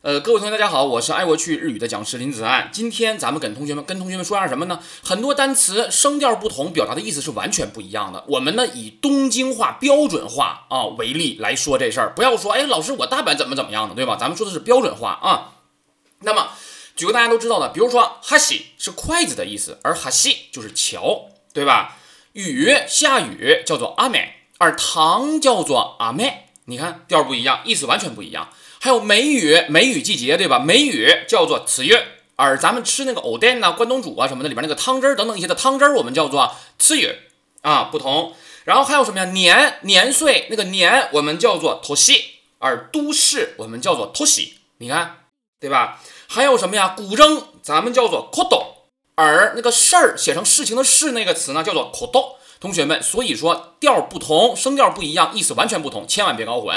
呃，各位同学，大家好，我是爱国趣日语的讲师林子安。今天咱们跟同学们跟同学们说一下什么呢？很多单词声调不同，表达的意思是完全不一样的。我们呢以东京话标准化啊为例来说这事儿，不要说哎老师我大阪怎么怎么样的，对吧？咱们说的是标准化啊。那么举个大家都知道的，比如说哈西是筷子的意思，而哈西就是桥，对吧？雨下雨叫做阿美，而糖叫做阿妹，你看调不一样，意思完全不一样。还有梅雨，梅雨季节，对吧？梅雨叫做此月，而咱们吃那个藕店呐、关东煮啊什么的，里边那个汤汁儿等等一些的汤汁儿，我们叫做次月啊，不同。然后还有什么呀？年年岁那个年，我们叫做托西，而都市我们叫做托西，你看对吧？还有什么呀？古筝咱们叫做 kodo，而那个事儿写成事情的事那个词呢，叫做 kodo。同学们，所以说调不同，声调不一样，意思完全不同，千万别搞混。